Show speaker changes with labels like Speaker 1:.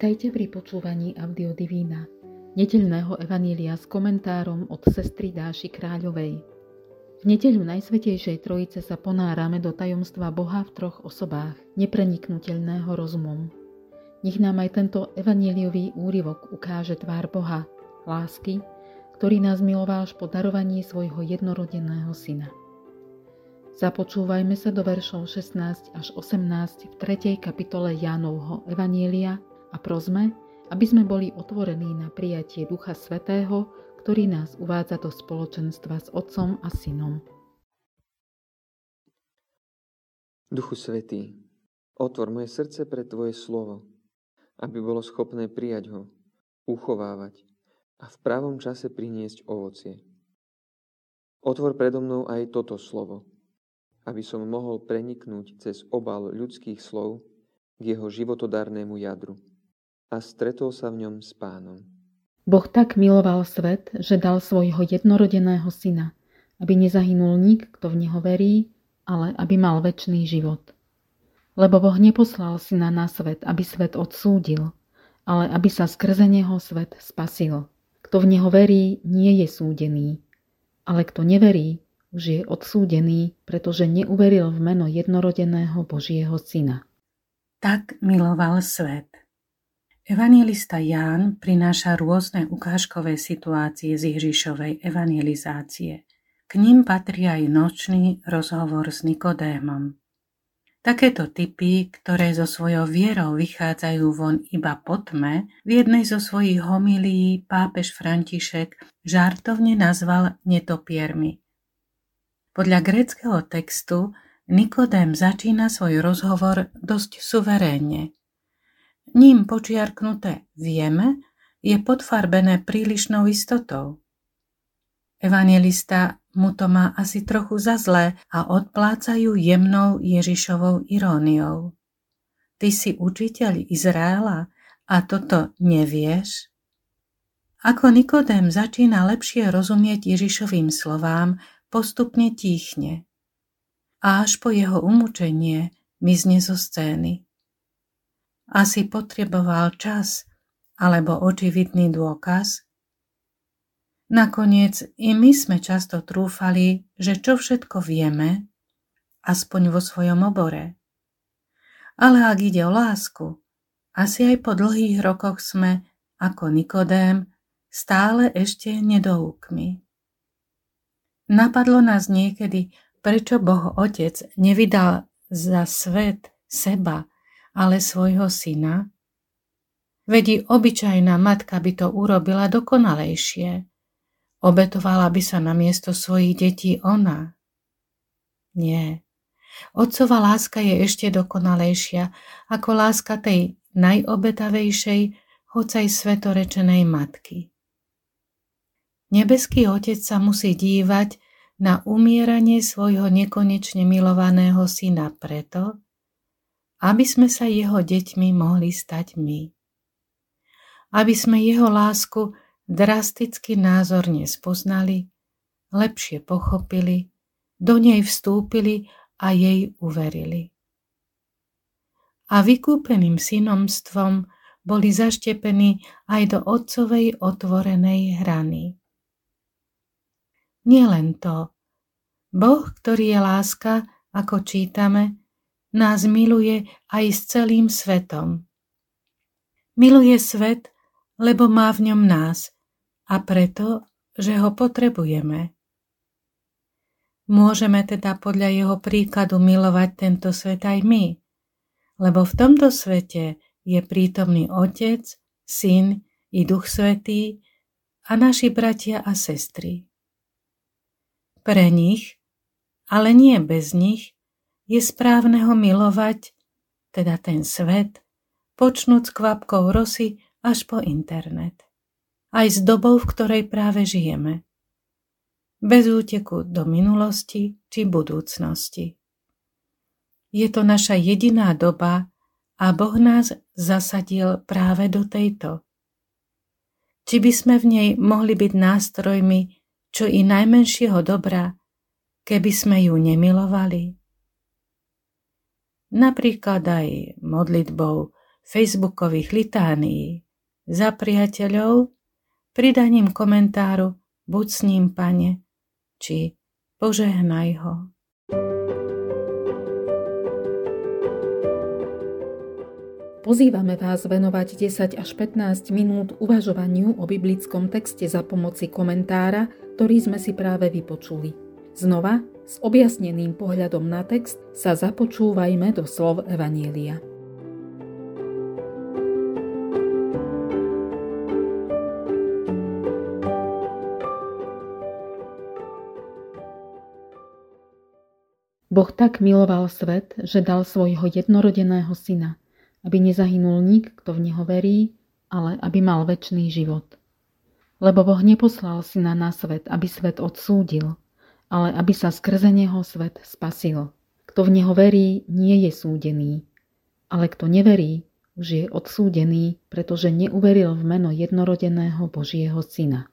Speaker 1: Vitajte pri počúvaní Audio Divína, nedeľného evanília s komentárom od sestry Dáši Kráľovej. V nedeľu Najsvetejšej Trojice sa ponárame do tajomstva Boha v troch osobách, nepreniknutelného rozumom. Nech nám aj tento evaníliový úryvok ukáže tvár Boha, lásky, ktorý nás miloval až po darovaní svojho jednorodeného syna. Započúvajme sa do veršov 16 až 18 v 3. kapitole Jánovho Evanielia a prosme, aby sme boli otvorení na prijatie Ducha Svetého, ktorý nás uvádza do spoločenstva s Otcom a Synom.
Speaker 2: Duchu Svetý, otvor moje srdce pre Tvoje slovo, aby bolo schopné prijať ho, uchovávať a v pravom čase priniesť ovocie. Otvor predo mnou aj toto slovo, aby som mohol preniknúť cez obal ľudských slov k jeho životodárnemu jadru a stretol sa v ňom s pánom.
Speaker 1: Boh tak miloval svet, že dal svojho jednorodeného syna, aby nezahynul nik, kto v neho verí, ale aby mal väčší život. Lebo Boh neposlal syna na svet, aby svet odsúdil, ale aby sa skrze neho svet spasil. Kto v neho verí, nie je súdený, ale kto neverí, už je odsúdený, pretože neuveril v meno jednorodeného Božieho syna.
Speaker 3: Tak miloval svet. Evangelista Ján prináša rôzne ukážkové situácie z Ježišovej evangelizácie. K ním patrí aj nočný rozhovor s Nikodémom. Takéto typy, ktoré so svojou vierou vychádzajú von iba po tme, v jednej zo svojich homilií pápež František žartovne nazval netopiermi. Podľa gréckého textu Nikodém začína svoj rozhovor dosť suverénne – ním počiarknuté vieme je podfarbené prílišnou istotou. Evangelista mu to má asi trochu za zlé a odplácajú jemnou Ježišovou iróniou. Ty si učiteľ Izraela a toto nevieš? Ako Nikodém začína lepšie rozumieť Ježišovým slovám, postupne tichne. A až po jeho umúčenie mizne zo scény. Asi potreboval čas alebo očividný dôkaz? Nakoniec i my sme často trúfali, že čo všetko vieme, aspoň vo svojom obore. Ale ak ide o lásku, asi aj po dlhých rokoch sme, ako Nikodém, stále ešte nedoúkmi. Napadlo nás niekedy, prečo Boh Otec nevydal za svet seba ale svojho syna? Vedi obyčajná matka by to urobila dokonalejšie. Obetovala by sa na miesto svojich detí ona. Nie. Otcova láska je ešte dokonalejšia ako láska tej najobetavejšej, hocaj svetorečenej matky. Nebeský otec sa musí dívať na umieranie svojho nekonečne milovaného syna preto, aby sme sa jeho deťmi mohli stať my. Aby sme jeho lásku drasticky názorne spoznali, lepšie pochopili, do nej vstúpili a jej uverili. A vykúpeným synomstvom boli zaštepení aj do otcovej otvorenej hrany. Nielen to, Boh, ktorý je láska, ako čítame, nás miluje aj s celým svetom. Miluje svet, lebo má v ňom nás a preto, že ho potrebujeme. Môžeme teda podľa jeho príkladu milovať tento svet aj my, lebo v tomto svete je prítomný Otec, Syn i Duch Svetý a naši bratia a sestry. Pre nich, ale nie bez nich, je správne ho milovať, teda ten svet, počnúť s kvapkou rosy až po internet. Aj s dobou, v ktorej práve žijeme. Bez úteku do minulosti či budúcnosti. Je to naša jediná doba a Boh nás zasadil práve do tejto. Či by sme v nej mohli byť nástrojmi čo i najmenšieho dobra, keby sme ju nemilovali? Napríklad aj modlitbou, facebookových litánií za priateľov pridaním komentáru Buď s ním, pane, či požehnaj ho.
Speaker 1: Pozývame vás venovať 10 až 15 minút uvažovaniu o biblickom texte za pomoci komentára, ktorý sme si práve vypočuli. Znova, s objasneným pohľadom na text, sa započúvajme do slov Evanielia. Boh tak miloval svet, že dal svojho jednorodeného syna, aby nezahynul nik, kto v neho verí, ale aby mal väčší život. Lebo Boh neposlal syna na svet, aby svet odsúdil, ale aby sa skrze neho svet spasil. Kto v neho verí, nie je súdený, ale kto neverí, už je odsúdený, pretože neuveril v meno jednorodeného Božieho syna.